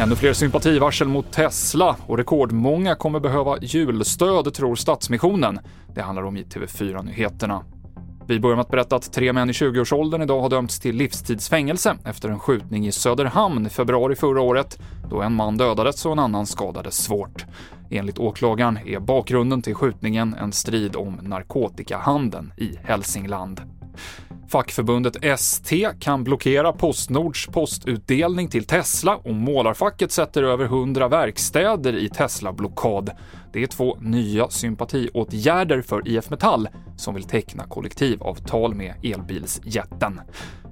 Ännu fler sympativarsel mot Tesla och rekordmånga kommer behöva julstöd, tror Stadsmissionen. Det handlar om i TV4-nyheterna. Vi börjar med att berätta att tre män i 20-årsåldern idag har dömts till livstidsfängelse efter en skjutning i Söderhamn i februari förra året, då en man dödades och en annan skadades svårt. Enligt åklagaren är bakgrunden till skjutningen en strid om narkotikahandeln i Hälsingland. Fackförbundet ST kan blockera Postnords postutdelning till Tesla och målarfacket sätter över 100 verkstäder i Tesla-blockad. Det är två nya sympatiåtgärder för IF Metall som vill teckna kollektivavtal med elbilsjätten.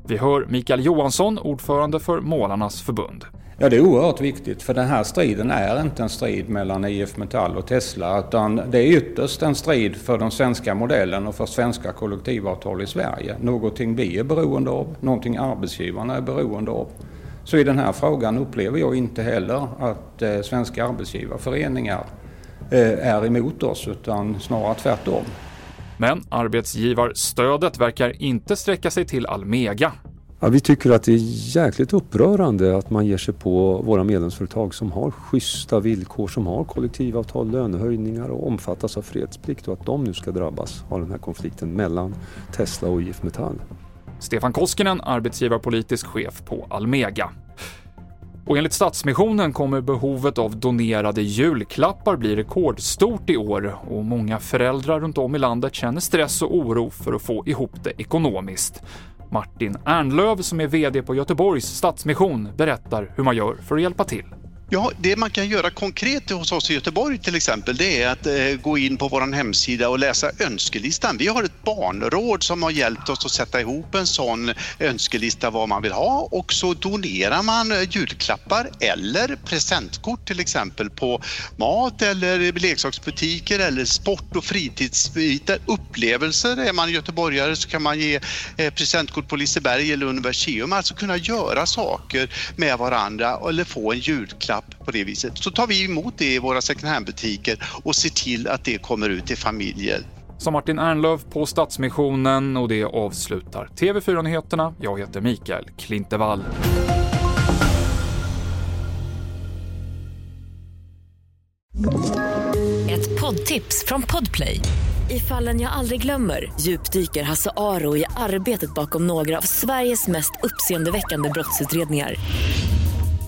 Vi hör Mikael Johansson, ordförande för Målarnas förbund. Ja, det är oerhört viktigt för den här striden är inte en strid mellan IF Metall och Tesla utan det är ytterst en strid för den svenska modellen och för svenska kollektivavtal i Sverige. Någonting vi är beroende av, någonting arbetsgivarna är beroende av. Så i den här frågan upplever jag inte heller att eh, svenska arbetsgivarföreningar eh, är emot oss utan snarare tvärtom. Men arbetsgivarstödet verkar inte sträcka sig till Almega. Ja, vi tycker att det är jäkligt upprörande att man ger sig på våra medlemsföretag som har schyssta villkor, som har kollektivavtal, lönehöjningar och omfattas av fredsplikt och att de nu ska drabbas av den här konflikten mellan Tesla och IF Metall. Stefan Koskinen, arbetsgivarpolitisk chef på Almega. Och enligt Stadsmissionen kommer behovet av donerade julklappar bli rekordstort i år och många föräldrar runt om i landet känner stress och oro för att få ihop det ekonomiskt. Martin Ernlöv som är VD på Göteborgs Stadsmission berättar hur man gör för att hjälpa till. Ja, det man kan göra konkret hos oss i Göteborg till exempel, det är att eh, gå in på vår hemsida och läsa önskelistan. Vi har ett barnråd som har hjälpt oss att sätta ihop en sån önskelista vad man vill ha och så donerar man eh, julklappar eller presentkort till exempel på mat eller leksaksbutiker eller sport och fritidsbitar. Upplevelser, är man göteborgare så kan man ge eh, presentkort på Liseberg eller Universium, alltså kunna göra saker med varandra eller få en julklapp på det viset. Så tar vi emot det i våra second hand-butiker och ser till att det kommer ut till familjer. Som Martin Ernlöv på Stadsmissionen och det avslutar TV4-nyheterna. Jag heter Mikael Klintevall. Ett poddtips från Podplay. I fallen jag aldrig glömmer djupdyker Hasse Aro i arbetet bakom några av Sveriges mest uppseendeväckande brottsutredningar